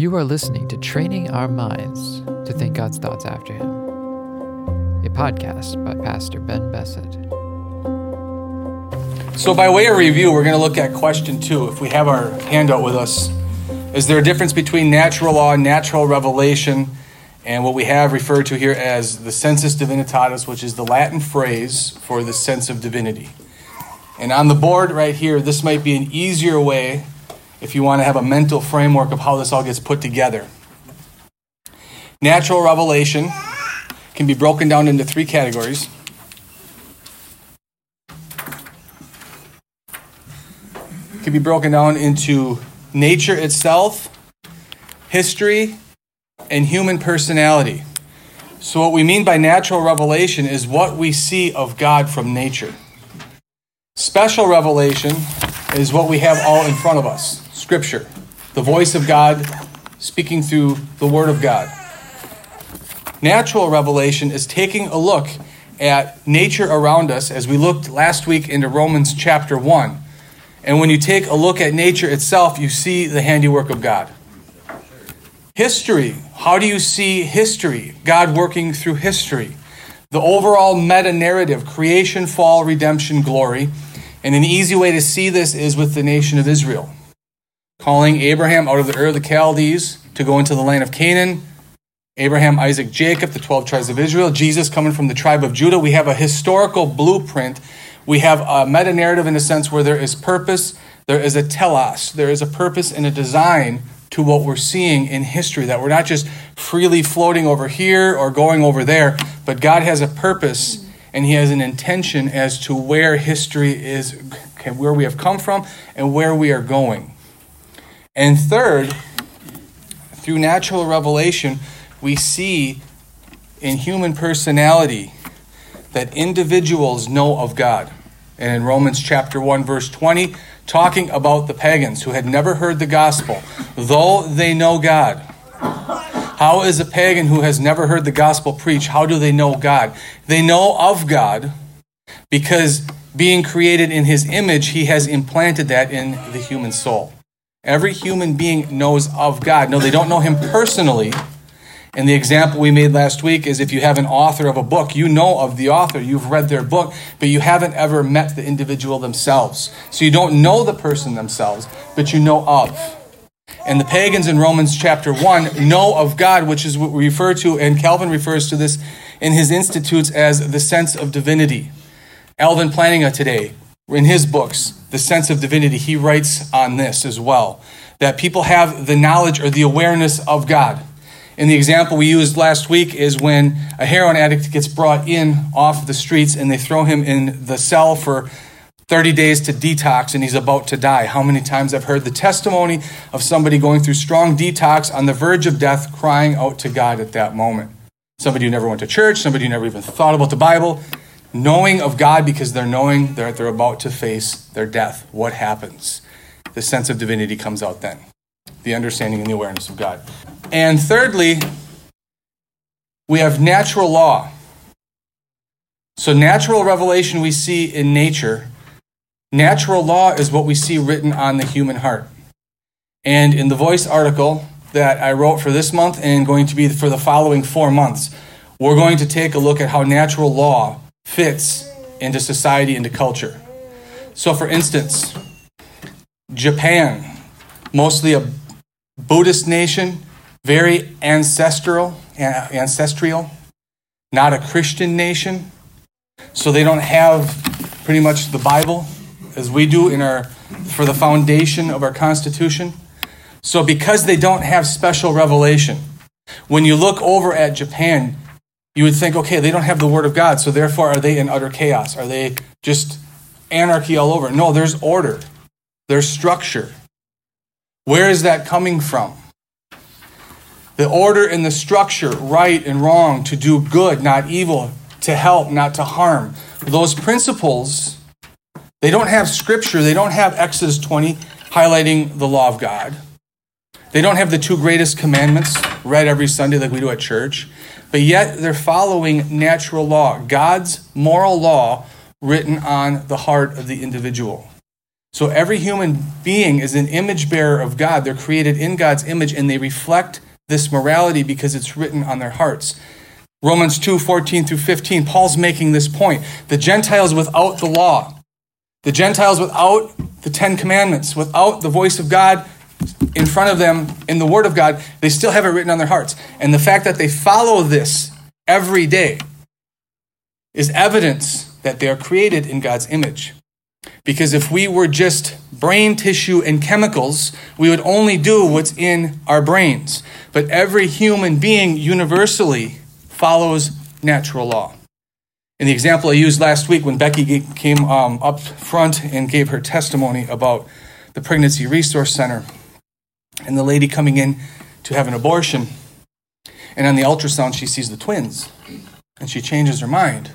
You are listening to Training Our Minds to Think God's Thoughts After Him, a podcast by Pastor Ben Bessett. So, by way of review, we're going to look at question two. If we have our handout with us, is there a difference between natural law and natural revelation, and what we have referred to here as the sensus divinitatis, which is the Latin phrase for the sense of divinity? And on the board right here, this might be an easier way if you want to have a mental framework of how this all gets put together. Natural revelation can be broken down into three categories. It can be broken down into nature itself, history, and human personality. So, what we mean by natural revelation is what we see of God from nature. Special revelation is what we have all in front of us. Scripture, the voice of God speaking through the Word of God. Natural revelation is taking a look at nature around us as we looked last week into Romans chapter 1. And when you take a look at nature itself, you see the handiwork of God. History. How do you see history? God working through history. The overall meta narrative creation, fall, redemption, glory. And an easy way to see this is with the nation of Israel calling Abraham out of the Ur of the Chaldees to go into the land of Canaan. Abraham, Isaac, Jacob, the 12 tribes of Israel, Jesus coming from the tribe of Judah. We have a historical blueprint. We have a meta narrative in a sense where there is purpose, there is a telos, there is a purpose and a design to what we're seeing in history, that we're not just freely floating over here or going over there, but God has a purpose and He has an intention as to where history is, where we have come from, and where we are going. And third, through natural revelation, we see in human personality that individuals know of God. And in Romans chapter 1 verse 20, talking about the pagans who had never heard the gospel, though they know God. How is a pagan who has never heard the gospel preached, how do they know God? They know of God because being created in his image, he has implanted that in the human soul. Every human being knows of God. No, they don't know Him personally. And the example we made last week is if you have an author of a book, you know of the author, you've read their book, but you haven't ever met the individual themselves. So you don't know the person themselves, but you know of. And the pagans in Romans chapter 1 know of God, which is what we refer to, and Calvin refers to this in his institutes as the sense of divinity. Alvin Plantinga today in his books, The Sense of Divinity, he writes on this as well that people have the knowledge or the awareness of God. And the example we used last week is when a heroin addict gets brought in off the streets and they throw him in the cell for 30 days to detox and he's about to die. How many times I've heard the testimony of somebody going through strong detox on the verge of death, crying out to God at that moment. Somebody who never went to church, somebody who never even thought about the Bible, knowing of God because they're knowing that they're about to face their death. What happens? The sense of divinity comes out then, the understanding and the awareness of God. And thirdly, we have natural law. So, natural revelation we see in nature. Natural law is what we see written on the human heart. And in the voice article that I wrote for this month and going to be for the following four months, we're going to take a look at how natural law fits into society, into culture. So, for instance, Japan, mostly a Buddhist nation, very ancestral, ancestral, not a Christian nation. So they don't have pretty much the Bible as we do in our for the foundation of our constitution. So because they don't have special revelation, when you look over at Japan, you would think, okay, they don't have the Word of God, so therefore are they in utter chaos? Are they just anarchy all over? No, there's order, there's structure. Where is that coming from? The order and the structure, right and wrong, to do good, not evil, to help, not to harm. Those principles, they don't have scripture, they don't have Exodus 20 highlighting the law of God. They don't have the two greatest commandments read every Sunday like we do at church but yet they're following natural law, God's moral law written on the heart of the individual. So every human being is an image bearer of God. They're created in God's image and they reflect this morality because it's written on their hearts. Romans 2 14 through 15, Paul's making this point. The Gentiles without the law, the Gentiles without the Ten Commandments, without the voice of God in front of them in the Word of God, they still have it written on their hearts. And the fact that they follow this every day is evidence that they are created in God's image. Because if we were just brain tissue and chemicals, we would only do what's in our brains. But every human being universally follows natural law. In the example I used last week when Becky came um, up front and gave her testimony about the Pregnancy Resource Center and the lady coming in to have an abortion, and on the ultrasound, she sees the twins and she changes her mind.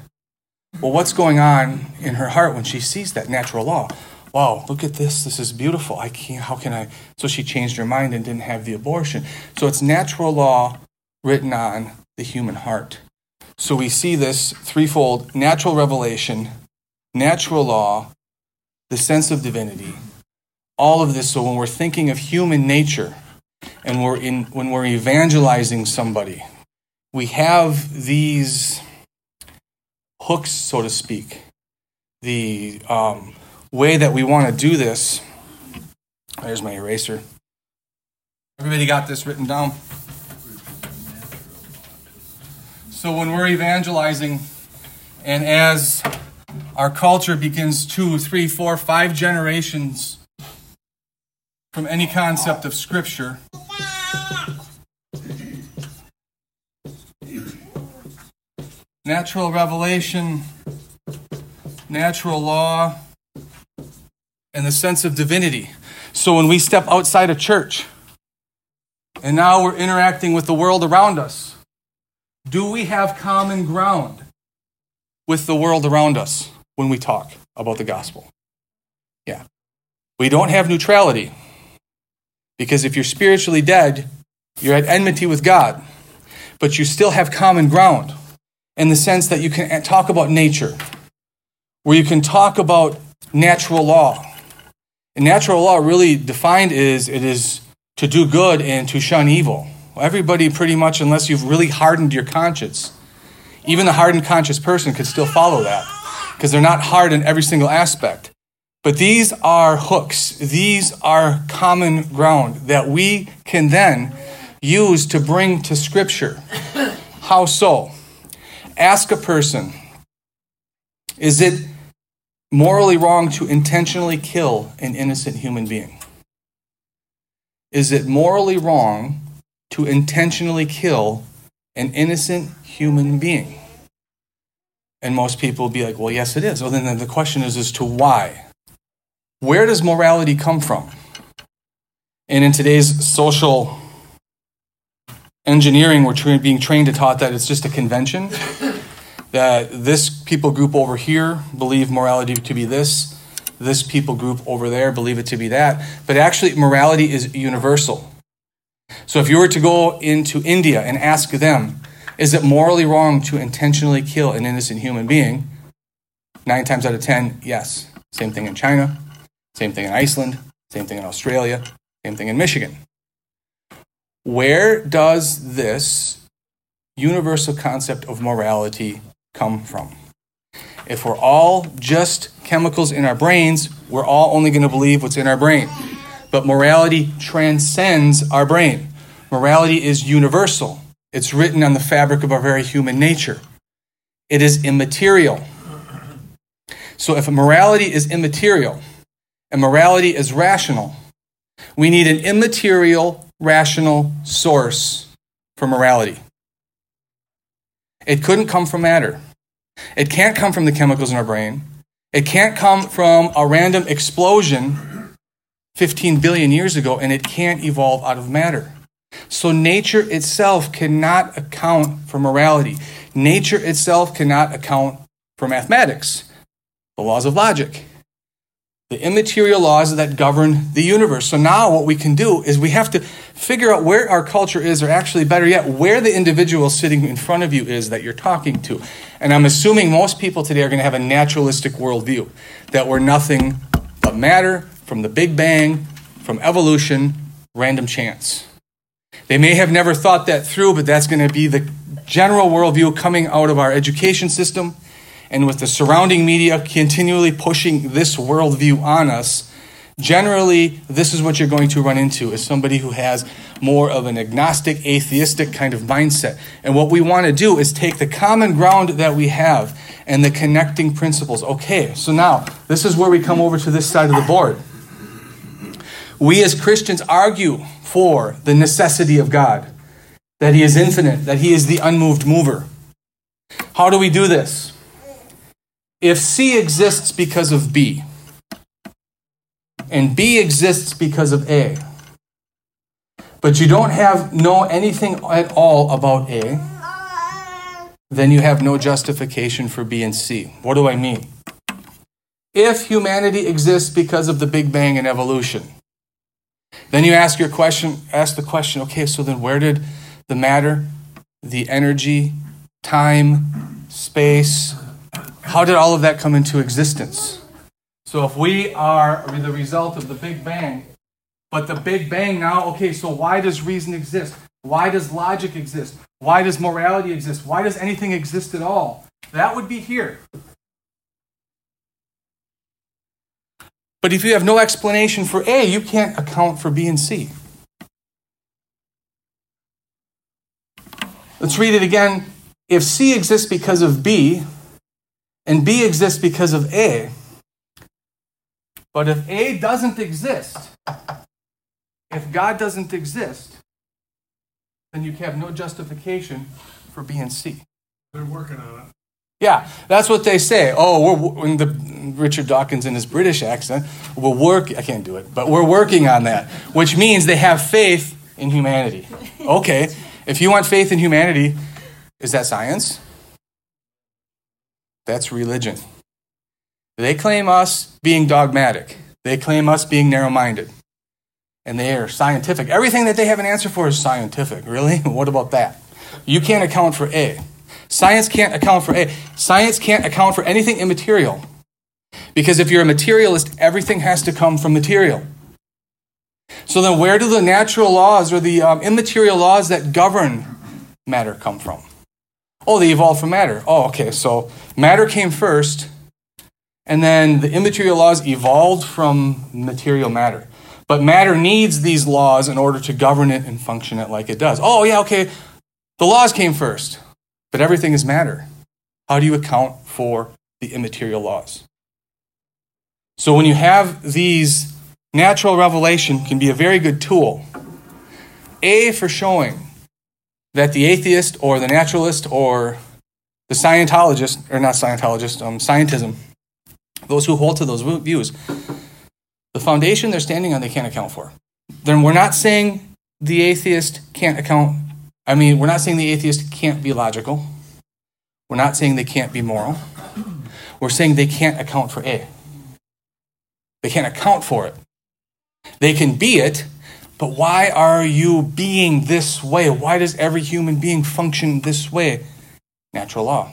Well, what's going on in her heart when she sees that natural law? Wow, look at this. This is beautiful. I can't, how can I? So she changed her mind and didn't have the abortion. So it's natural law written on the human heart. So we see this threefold natural revelation, natural law, the sense of divinity, all of this. So when we're thinking of human nature and we're in, when we're evangelizing somebody, we have these hooks, so to speak. The um, way that we want to do this. There's my eraser. Everybody got this written down? So when we're evangelizing, and as our culture begins two, three, four, five generations from any concept of Scripture, natural revelation, natural law, and the sense of divinity. So when we step outside a church, and now we're interacting with the world around us, do we have common ground with the world around us when we talk about the gospel? Yeah. We don't have neutrality because if you're spiritually dead, you're at enmity with God, but you still have common ground in the sense that you can talk about nature, where you can talk about natural law. And natural law, really defined, is it is to do good and to shun evil. Everybody, pretty much, unless you've really hardened your conscience, even the hardened conscious person could still follow that because they're not hard in every single aspect. But these are hooks, these are common ground that we can then use to bring to Scripture. How so? Ask a person Is it morally wrong to intentionally kill an innocent human being? Is it morally wrong to intentionally kill an innocent human being? And most people will be like, well, yes, it is. Well, then the question is as to why. Where does morality come from? And in today's social engineering, we're being trained to taught that it's just a convention, that this people group over here believe morality to be this, this people group over there believe it to be that. But actually, morality is universal. So if you were to go into India and ask them, is it morally wrong to intentionally kill an innocent human being? Nine times out of ten, yes. Same thing in China, same thing in Iceland, same thing in Australia, same thing in Michigan. Where does this universal concept of morality come from? If we're all just chemicals in our brains, we're all only going to believe what's in our brain. But morality transcends our brain. Morality is universal, it's written on the fabric of our very human nature. It is immaterial. So, if morality is immaterial and morality is rational, we need an immaterial, rational source for morality. It couldn't come from matter. It can't come from the chemicals in our brain. It can't come from a random explosion 15 billion years ago, and it can't evolve out of matter. So nature itself cannot account for morality. Nature itself cannot account for mathematics, the laws of logic, the immaterial laws that govern the universe. So now what we can do is we have to figure out where our culture is, or actually better yet, where the individual sitting in front of you is that you're talking to. And I'm assuming most people today are going to have a naturalistic worldview, that we're nothing but matter, from the Big Bang, from evolution, random chance. They may have never thought that through, but that's going to be the general worldview coming out of our education system and with the surrounding media continually pushing this worldview on us. Generally, this is what you're going to run into as somebody who has more of an agnostic, atheistic kind of mindset. And what we want to do is take the common ground that we have and the connecting principles. Okay, so now this is where we come over to this side of the board. We as Christians argue for the necessity of God, that He is infinite, that He is the unmoved mover. How do we do this? If C exists because of B, and B exists because of A, but you don't have know anything at all about A, then you have no justification for B and C. What do I mean? If humanity exists because of the Big Bang and evolution, then you ask your question, ask the question, okay, so then where did the matter, the energy, time, space, how did all of that come into existence? So if we are the result of the Big Bang, but the Big Bang now, okay, so why does reason exist? Why does logic exist? Why does morality exist? Why does anything exist at all? That would be here. But if you have no explanation for A, you can't account for B and C. Let's read it again. If C exists because of B, and B exists because of A, but if A doesn't exist, if God doesn't exist, then you have no justification for B and C. They're working on it. Yeah, that's what they say. Oh, we're the Richard Dawkins in his British accent. We'll work. I can't do it, but we're working on that, which means they have faith in humanity. Okay, if you want faith in humanity, is that science? That's religion. They claim us being dogmatic. They claim us being narrow-minded, and they are scientific. Everything that they have an answer for is scientific. Really? What about that? You can't account for A. Science can't account for A. Science can't account for anything immaterial. Because if you're a materialist, everything has to come from material. So then, where do the natural laws or the um, immaterial laws that govern matter come from? Oh, they evolved from matter. Oh, okay. So matter came first, and then the immaterial laws evolved from material matter. But matter needs these laws in order to govern it and function it like it does. Oh, yeah, okay. The laws came first. But everything is matter. How do you account for the immaterial laws? So when you have these, natural revelation can be a very good tool. A, for showing that the atheist or the naturalist or the Scientologist, or not Scientologist, um, scientism, those who hold to those views, the foundation they're standing on, they can't account for. Then we're not saying the atheist can't account I mean, we're not saying the atheist can't be logical. We're not saying they can't be moral. We're saying they can't account for A. They can't account for it. They can be it, but why are you being this way? Why does every human being function this way? Natural law.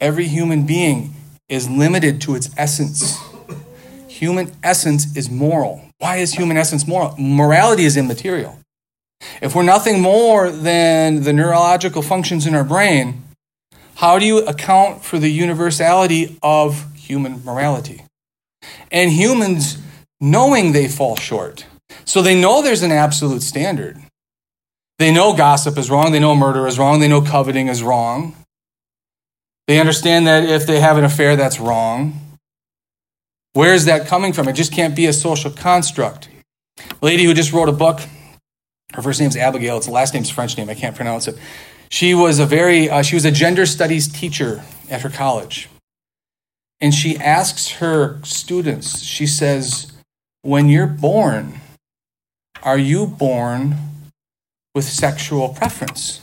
Every human being is limited to its essence. Human essence is moral. Why is human essence moral? Morality is immaterial. If we're nothing more than the neurological functions in our brain, how do you account for the universality of human morality? And humans knowing they fall short. So they know there's an absolute standard. They know gossip is wrong, they know murder is wrong, they know coveting is wrong. They understand that if they have an affair, that's wrong. Where is that coming from? It just can't be a social construct. A lady who just wrote a book her first name's Abigail. It's the last name's French name. I can't pronounce it. She was a very uh, she was a gender studies teacher at her college, and she asks her students. She says, "When you're born, are you born with sexual preference,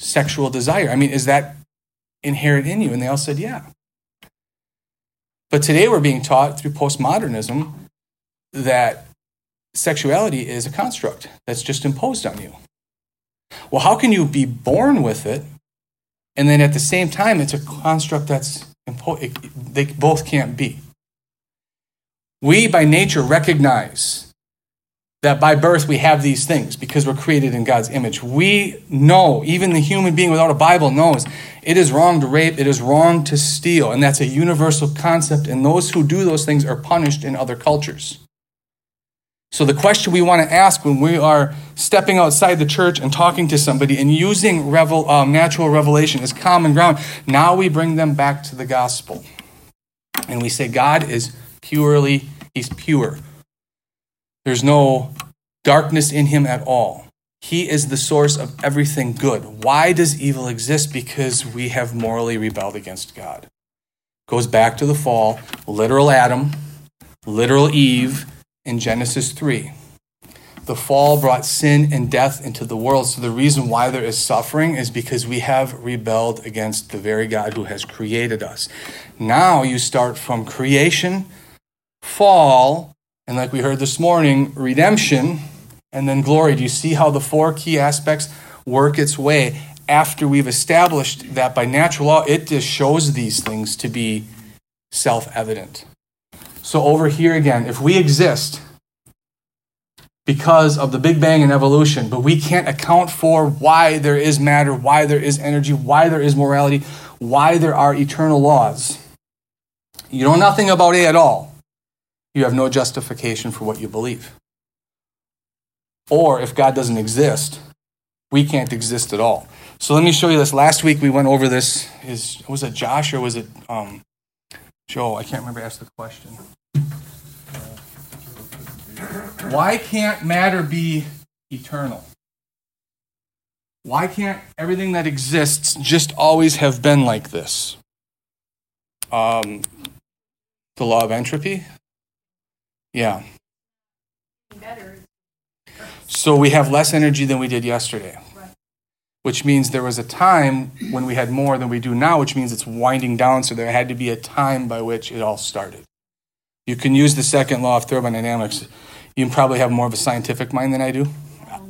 sexual desire? I mean, is that inherent in you?" And they all said, "Yeah." But today we're being taught through postmodernism that sexuality is a construct that's just imposed on you. Well, how can you be born with it and then at the same time it's a construct that's imposed? They both can't be. We, by nature, recognize that by birth we have these things because we're created in God's image. We know, even the human being without a Bible knows, it is wrong to rape, it is wrong to steal, and that's a universal concept, and those who do those things are punished in other cultures. So, the question we want to ask when we are stepping outside the church and talking to somebody and using revel, um, natural revelation as common ground, now we bring them back to the gospel. And we say, God is purely, He's pure. There's no darkness in him at all. He is the source of everything good. Why does evil exist? Because we have morally rebelled against God. Goes back to the fall, literal Adam, literal Eve in Genesis 3. The fall brought sin and death into the world. So the reason why there is suffering is because we have rebelled against the very God who has created us. Now you start from creation, fall, and like we heard this morning, redemption and then glory. Do you see how the four key aspects work its way after we've established that by natural law, it just shows these things to be self evident. So, over here again, if we exist because of the Big Bang and evolution, but we can't account for why there is matter, why there is energy, why there is morality, why there are eternal laws, you know nothing about it at all you have no justification for what you believe. Or if God doesn't exist, we can't exist at all. So let me show you this. Last week we went over this. Is was it Josh or was it um, Joe? I can't remember. Asked the question. Why can't matter be eternal? Why can't everything that exists just always have been like this? Um, the law of entropy. Yeah. So we have less energy than we did yesterday. Which means there was a time when we had more than we do now, which means it's winding down. So there had to be a time by which it all started. You can use the second law of thermodynamics. You probably have more of a scientific mind than I do.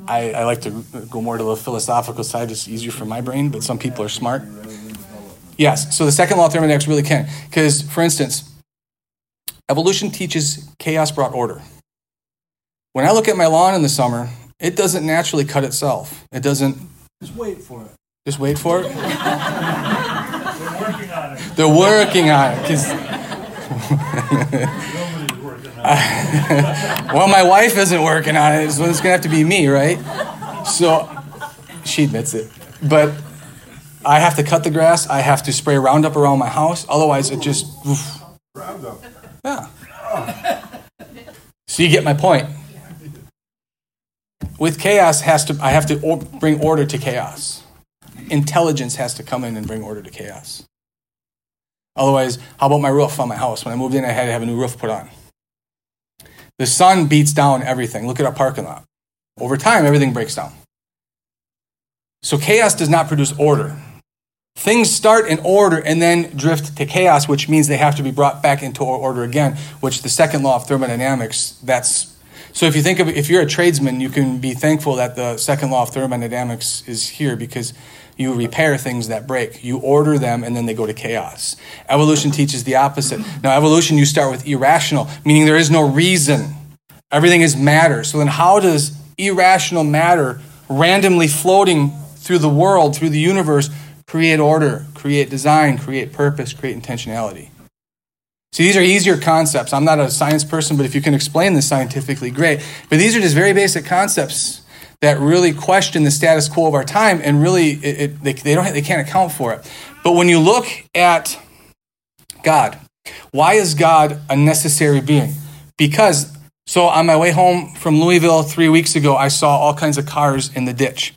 I, I like to go more to the philosophical side. It's easier for my brain, but some people are smart. Yes, so the second law of thermodynamics really can. Because, for instance, Evolution teaches chaos brought order. When I look at my lawn in the summer, it doesn't naturally cut itself. It doesn't. Just wait for it. Just wait for it? They're working on it. They're working on it. Cause Nobody's working on it. well, my wife isn't working on it, so it's going to have to be me, right? So she admits it. But I have to cut the grass. I have to spray Roundup around my house. Otherwise, it just. Oof. Roundup. Yeah. So you get my point. With chaos has to I have to bring order to chaos. Intelligence has to come in and bring order to chaos. Otherwise, how about my roof on my house? When I moved in, I had to have a new roof put on. The sun beats down everything. Look at our parking lot. Over time, everything breaks down. So chaos does not produce order. Things start in order and then drift to chaos, which means they have to be brought back into order again, which the second law of thermodynamics, that's so if you think of if you're a tradesman, you can be thankful that the second law of thermodynamics is here because you repair things that break. You order them and then they go to chaos. Evolution teaches the opposite. Now, evolution, you start with irrational, meaning there is no reason. Everything is matter. So then, how does irrational matter randomly floating through the world, through the universe, create order, create design, create purpose, create intentionality. See, these are easier concepts. I'm not a science person, but if you can explain this scientifically, great. But these are just very basic concepts that really question the status quo of our time and really it, it, they, they, don't, they can't account for it. But when you look at God, why is God a necessary being? Because, so on my way home from Louisville three weeks ago, I saw all kinds of cars in the ditch.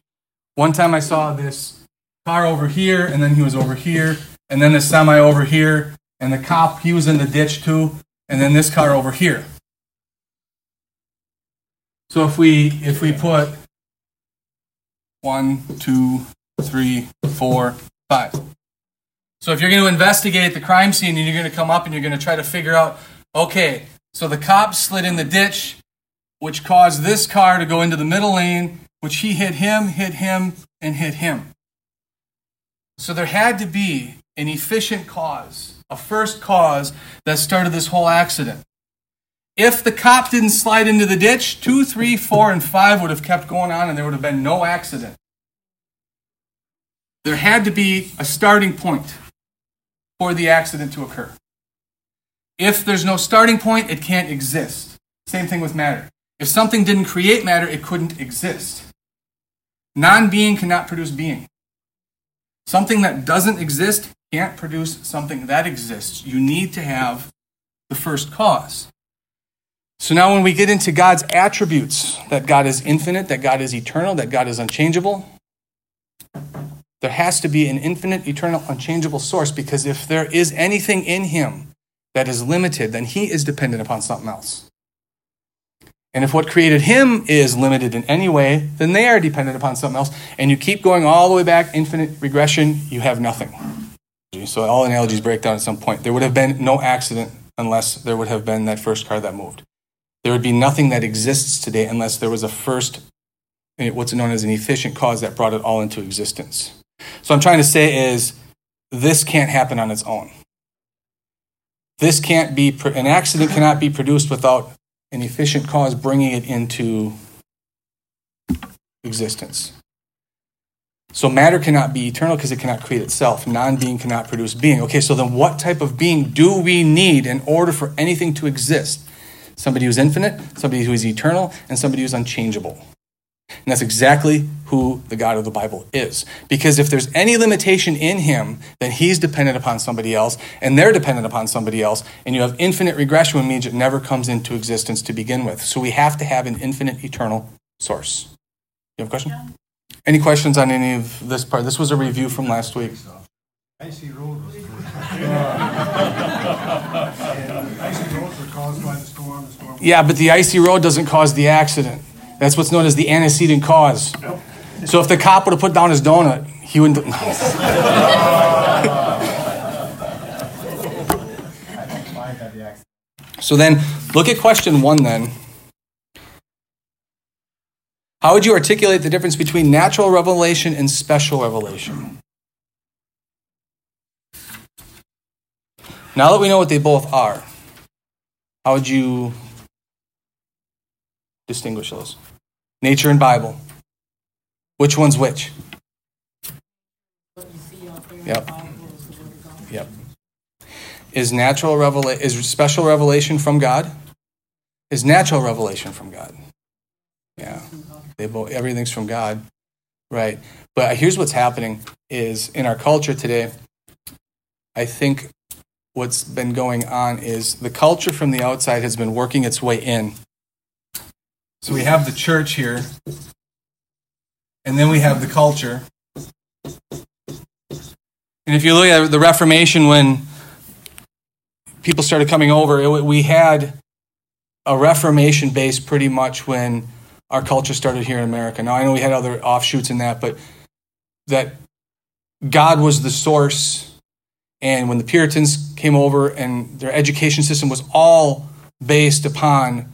One time I saw this car over here, and then he was over here, and then the semi over here, and the cop, he was in the ditch too, and then this car over here. So if we if we put one, two, three, four, five. So if you're going to investigate the crime scene and you're going to come up and you're going to try to figure out, okay, so the cop slid in the ditch, which caused this car to go into the middle lane, which he hit him, hit him, and hit him. So there had to be an efficient cause, a first cause that started this whole accident. If the cop didn't slide into the ditch, two, three, four, and five would have kept going on and there would have been no accident. There had to be a starting point for the accident to occur. If there's no starting point, it can't exist. Same thing with matter. If something didn't create matter, it couldn't exist. Non being cannot produce being. Something that doesn't exist can't produce something that exists. You need to have the first cause. So now, when we get into God's attributes, that God is infinite, that God is eternal, that God is unchangeable, there has to be an infinite, eternal, unchangeable source because if there is anything in Him that is limited, then He is dependent upon something else. And if what created Him is limited in any way, then they are dependent upon something else. And you keep going all the way back, infinite regression, you have nothing. So all analogies break down at some point. There would have been no accident unless there would have been that first car that moved. There would be nothing that exists today unless there was a first, eh, what's known as an efficient cause that brought it all into existence. So I'm trying to say is this can't happen on its own. This can't be, an accident cannot be produced without an efficient cause bringing it into existence. So matter cannot be eternal because it cannot create itself. Non being cannot produce being. Okay, so then what type of being do we need in order for anything to exist? Somebody who's infinite, somebody who is eternal, and somebody who's unchangeable. And that's exactly who the God of the Bible is. Because if there's any limitation in him, then he's dependent upon somebody else, and they're dependent upon somebody else, and you have infinite regression, which means it never comes into existence to begin with. So we have to have an infinite, eternal source. You have a question? Yeah. Any questions on any of this part? This was a review from last week. Icy road was roads were caused by the storm. The storm. Yeah, but the icy road doesn't cause the accident. That's what's known as the antecedent cause. So if the cop would have put down his donut, he wouldn't. so then, look at question one then. How would you articulate the difference between natural revelation and special revelation? Now that we know what they both are, how would you distinguish those? Nature and Bible. Which one's which? Yep. Yep. Is natural revelation is special revelation from God? Is natural revelation from God? Yeah. They both everything's from God. Right. But here's what's happening is in our culture today, I think what's been going on is the culture from the outside has been working its way in so we have the church here, and then we have the culture. And if you look at the Reformation, when people started coming over, it, we had a Reformation base pretty much when our culture started here in America. Now, I know we had other offshoots in that, but that God was the source. And when the Puritans came over and their education system was all based upon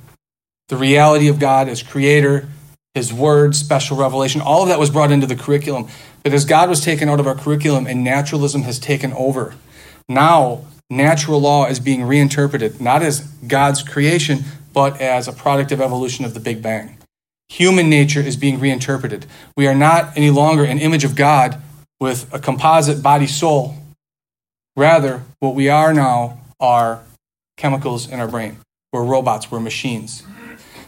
the reality of God as creator, his word, special revelation, all of that was brought into the curriculum. But as God was taken out of our curriculum and naturalism has taken over, now natural law is being reinterpreted, not as God's creation, but as a product of evolution of the Big Bang. Human nature is being reinterpreted. We are not any longer an image of God with a composite body soul. Rather, what we are now are chemicals in our brain. We're robots, we're machines.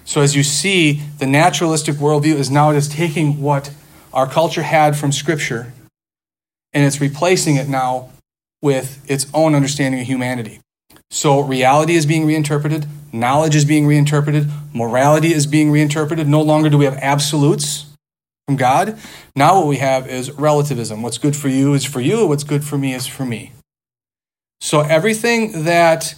So, as you see, the naturalistic worldview is now just taking what our culture had from Scripture and it's replacing it now with its own understanding of humanity. So, reality is being reinterpreted, knowledge is being reinterpreted, morality is being reinterpreted. No longer do we have absolutes from God. Now, what we have is relativism. What's good for you is for you, what's good for me is for me. So, everything that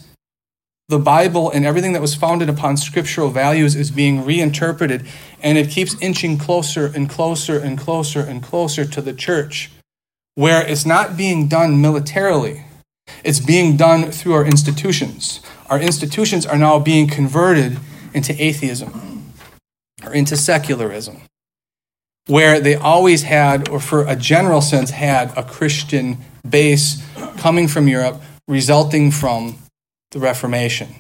the Bible and everything that was founded upon scriptural values is being reinterpreted, and it keeps inching closer and closer and closer and closer to the church, where it's not being done militarily, it's being done through our institutions. Our institutions are now being converted into atheism or into secularism, where they always had, or for a general sense, had a Christian base coming from Europe, resulting from the Reformation.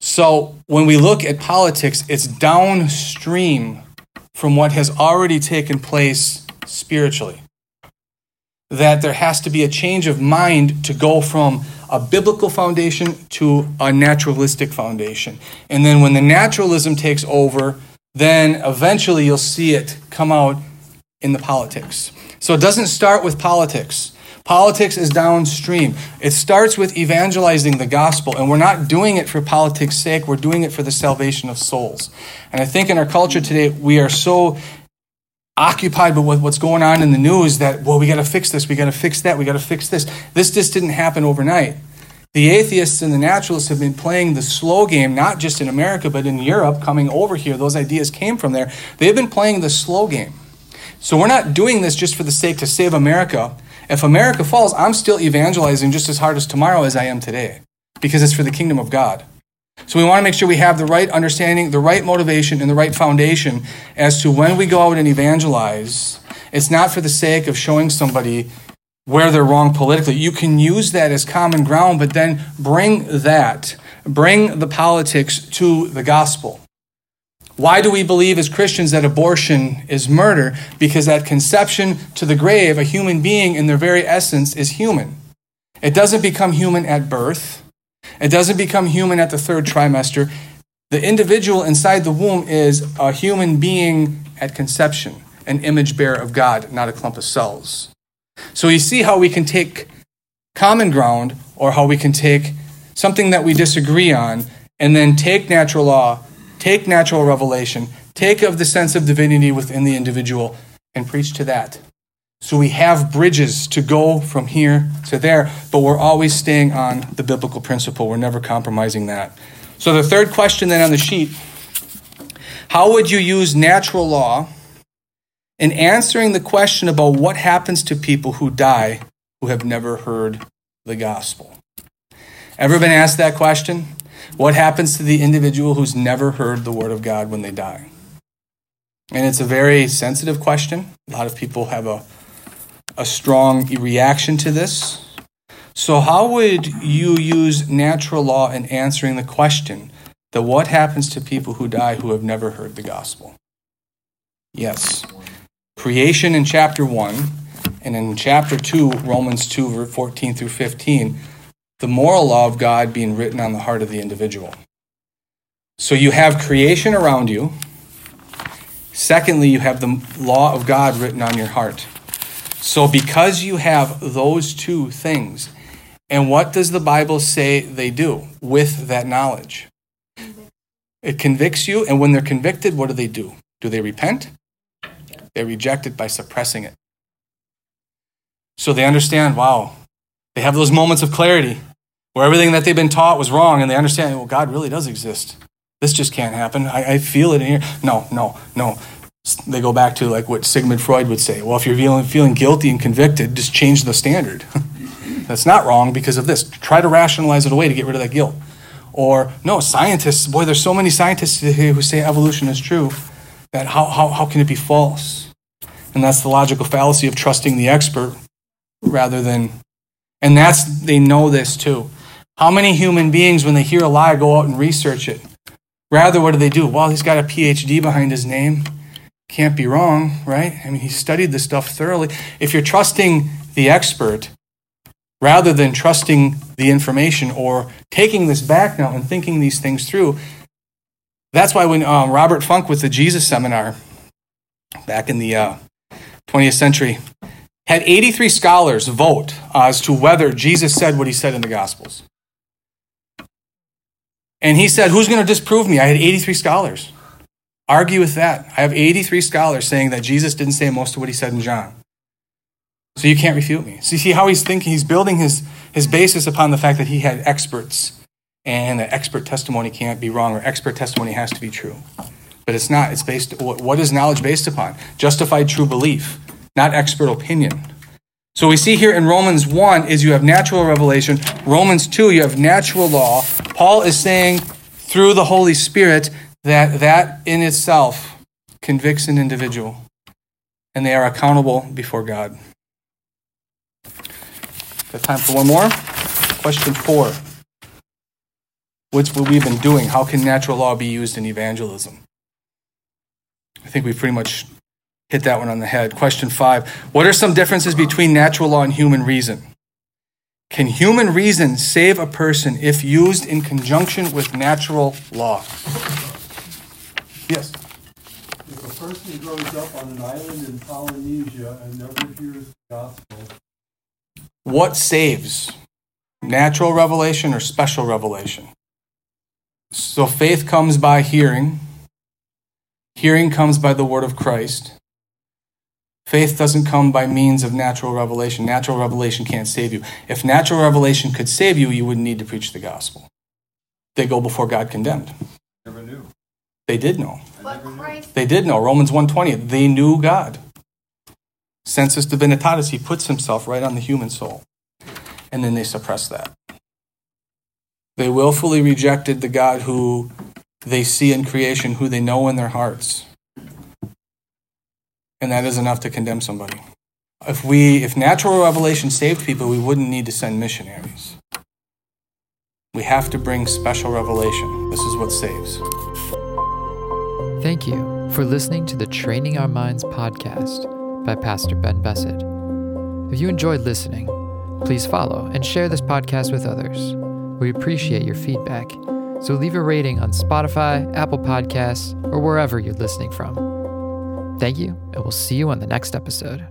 So when we look at politics, it's downstream from what has already taken place spiritually. That there has to be a change of mind to go from a biblical foundation to a naturalistic foundation. And then when the naturalism takes over, then eventually you'll see it come out in the politics. So it doesn't start with politics. Politics is downstream. It starts with evangelizing the gospel, and we're not doing it for politics' sake, we're doing it for the salvation of souls. And I think in our culture today, we are so occupied with what's going on in the news that, well, we got to fix this, we got to fix that, we got to fix this. This just didn't happen overnight. The atheists and the naturalists have been playing the slow game, not just in America, but in Europe, coming over here. Those ideas came from there. They've been playing the slow game. So we're not doing this just for the sake to save America. If America falls, I'm still evangelizing just as hard as tomorrow as I am today because it's for the kingdom of God. So we want to make sure we have the right understanding, the right motivation, and the right foundation as to when we go out and evangelize. It's not for the sake of showing somebody where they're wrong politically. You can use that as common ground, but then bring that, bring the politics to the gospel. Why do we believe as Christians that abortion is murder? Because at conception to the grave, a human being in their very essence is human. It doesn't become human at birth, it doesn't become human at the third trimester. The individual inside the womb is a human being at conception, an image bearer of God, not a clump of cells. So you see how we can take common ground or how we can take something that we disagree on and then take natural law Take natural revelation, take of the sense of divinity within the individual, and preach to that. So we have bridges to go from here to there, but we're always staying on the biblical principle. We're never compromising that. So the third question then on the sheet how would you use natural law in answering the question about what happens to people who die who have never heard the gospel? Ever been asked that question? What happens to the individual who's never heard the word of God when they die? And it's a very sensitive question. A lot of people have a, a strong reaction to this. So, how would you use natural law in answering the question that what happens to people who die who have never heard the gospel? Yes. Creation in chapter 1, and in chapter 2, Romans 2, 14 through 15, the moral law of God being written on the heart of the individual. So you have creation around you. Secondly, you have the law of God written on your heart. So because you have those two things, and what does the Bible say they do with that knowledge? It convicts you, and when they're convicted, what do they do? Do they repent? They reject it by suppressing it. So they understand, wow, they have those moments of clarity where everything that they've been taught was wrong and they understand, well, God really does exist. This just can't happen. I, I feel it in here. No, no, no. They go back to like what Sigmund Freud would say. Well, if you're feeling, feeling guilty and convicted, just change the standard. That's not wrong because of this. Try to rationalize it away to get rid of that guilt. Or, no, scientists, boy, there's so many scientists here who say evolution is true that how, how, how can it be false? And that's the logical fallacy of trusting the expert rather than, and that's, they know this too. How many human beings, when they hear a lie, go out and research it? Rather, what do they do? Well, he's got a PhD behind his name. Can't be wrong, right? I mean, he studied this stuff thoroughly. If you're trusting the expert rather than trusting the information or taking this back now and thinking these things through, that's why when um, Robert Funk with the Jesus Seminar back in the uh, 20th century had 83 scholars vote as to whether Jesus said what he said in the Gospels. And he said, Who's going to disprove me? I had 83 scholars. Argue with that. I have 83 scholars saying that Jesus didn't say most of what he said in John. So you can't refute me. So see how he's thinking? He's building his, his basis upon the fact that he had experts, and that expert testimony can't be wrong, or expert testimony has to be true. But it's not. It's based, what is knowledge based upon? Justified true belief, not expert opinion. So we see here in Romans 1 is you have natural revelation. Romans 2, you have natural law. Paul is saying through the Holy Spirit that that in itself convicts an individual and they are accountable before God. Got time for one more? Question four. What's what we've been doing? How can natural law be used in evangelism? I think we pretty much hit that one on the head. Question five What are some differences between natural law and human reason? Can human reason save a person if used in conjunction with natural law? Yes. If a person grows up on an island in Polynesia and never hears the gospel, What saves? Natural revelation or special revelation? So faith comes by hearing. Hearing comes by the word of Christ. Faith doesn't come by means of natural revelation. Natural revelation can't save you. If natural revelation could save you, you wouldn't need to preach the gospel. They go before God condemned. never knew. They did know. But Christ, They did know. Romans 120. They knew God. Sensus divinitatis, he puts himself right on the human soul. And then they suppress that. They willfully rejected the God who they see in creation, who they know in their hearts. And that is enough to condemn somebody. If we if natural revelation saved people, we wouldn't need to send missionaries. We have to bring special revelation. This is what saves. Thank you for listening to the Training Our Minds podcast by Pastor Ben Bessett. If you enjoyed listening, please follow and share this podcast with others. We appreciate your feedback, so leave a rating on Spotify, Apple Podcasts, or wherever you're listening from. Thank you, and we'll see you on the next episode.